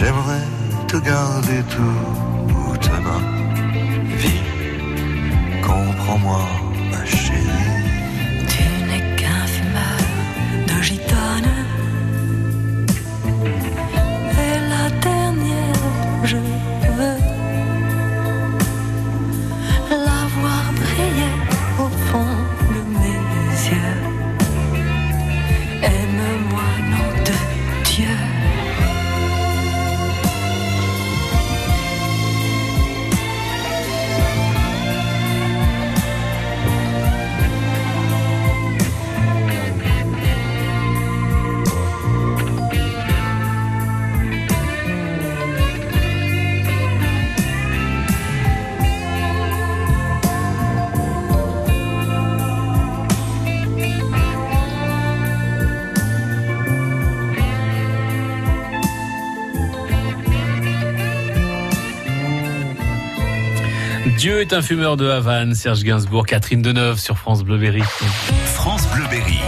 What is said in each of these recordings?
J'aimerais te garder toute ma vie. Comprends-moi, ma chérie. Tu n'es qu'un fumeur de gitane. Et la dernière, je veux la voir briller au fond Dieu est un fumeur de Havane, Serge Gainsbourg, Catherine Deneuve sur France Bleu Berry. France Bleu Berry.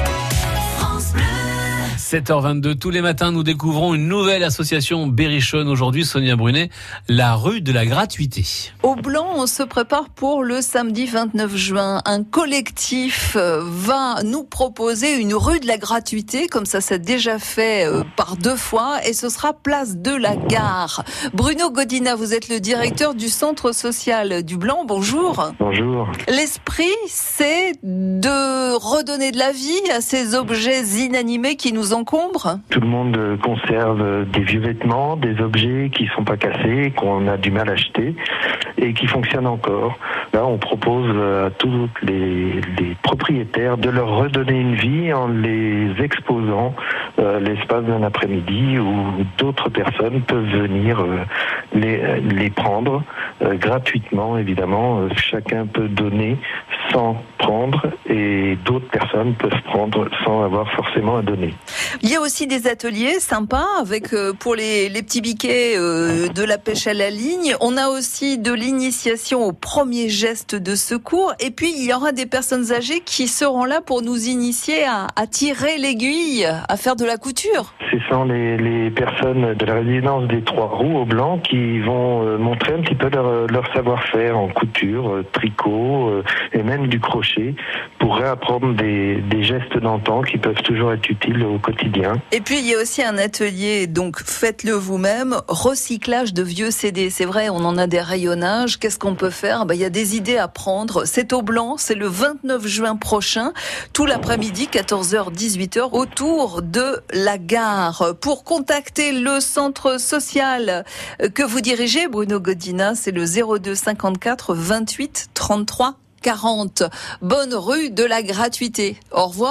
7h22, tous les matins, nous découvrons une nouvelle association berrichonne. Aujourd'hui, Sonia Brunet, la rue de la gratuité. Au Blanc, on se prépare pour le samedi 29 juin. Un collectif euh, va nous proposer une rue de la gratuité, comme ça s'est déjà fait euh, par deux fois, et ce sera place de la gare. Bruno Godina, vous êtes le directeur du centre social du Blanc. Bonjour. Bonjour. L'esprit, c'est de redonner de la vie à ces objets inanimés qui nous Tout le monde conserve des vieux vêtements, des objets qui sont pas cassés, qu'on a du mal à acheter et qui fonctionnent encore. Là, on propose à tous les, propriétaires de leur redonner une vie en les exposant euh, l'espace d'un après-midi où d'autres personnes peuvent venir euh, les, prendre euh, gratuitement, évidemment. Chacun peut donner sans prendre et d'autres personnes peuvent prendre sans avoir forcément à donner. Il y a aussi des ateliers sympas avec euh, pour les, les petits biquets euh, de la pêche à la ligne. On a aussi de l'initiation au premier geste de secours. Et puis il y aura des personnes âgées qui seront là pour nous initier à, tirer l'aiguille, à faire de la couture. Ce sont les, les personnes de la résidence des Trois Roues au Blanc qui vont euh, montrer un petit peu leur, leur savoir-faire en couture, tricot et même du crochet pour réapprendre des, des gestes d'antan qui peuvent toujours être utiles au Et puis il y a aussi un atelier, donc faites-le vous-même, recyclage de vieux CD. C'est vrai, on en a des rayonnages. Qu'est-ce qu'on peut faire? Ben, Il y a des idées à prendre. C'est au Blanc, c'est le 29 juin prochain, tout l'après-midi, 14h, 18h, autour de la gare. Pour contacter le centre social que vous dirigez, Bruno Godina, c'est le 02 54 28 33 40. Bonne rue de la gratuité. Au revoir.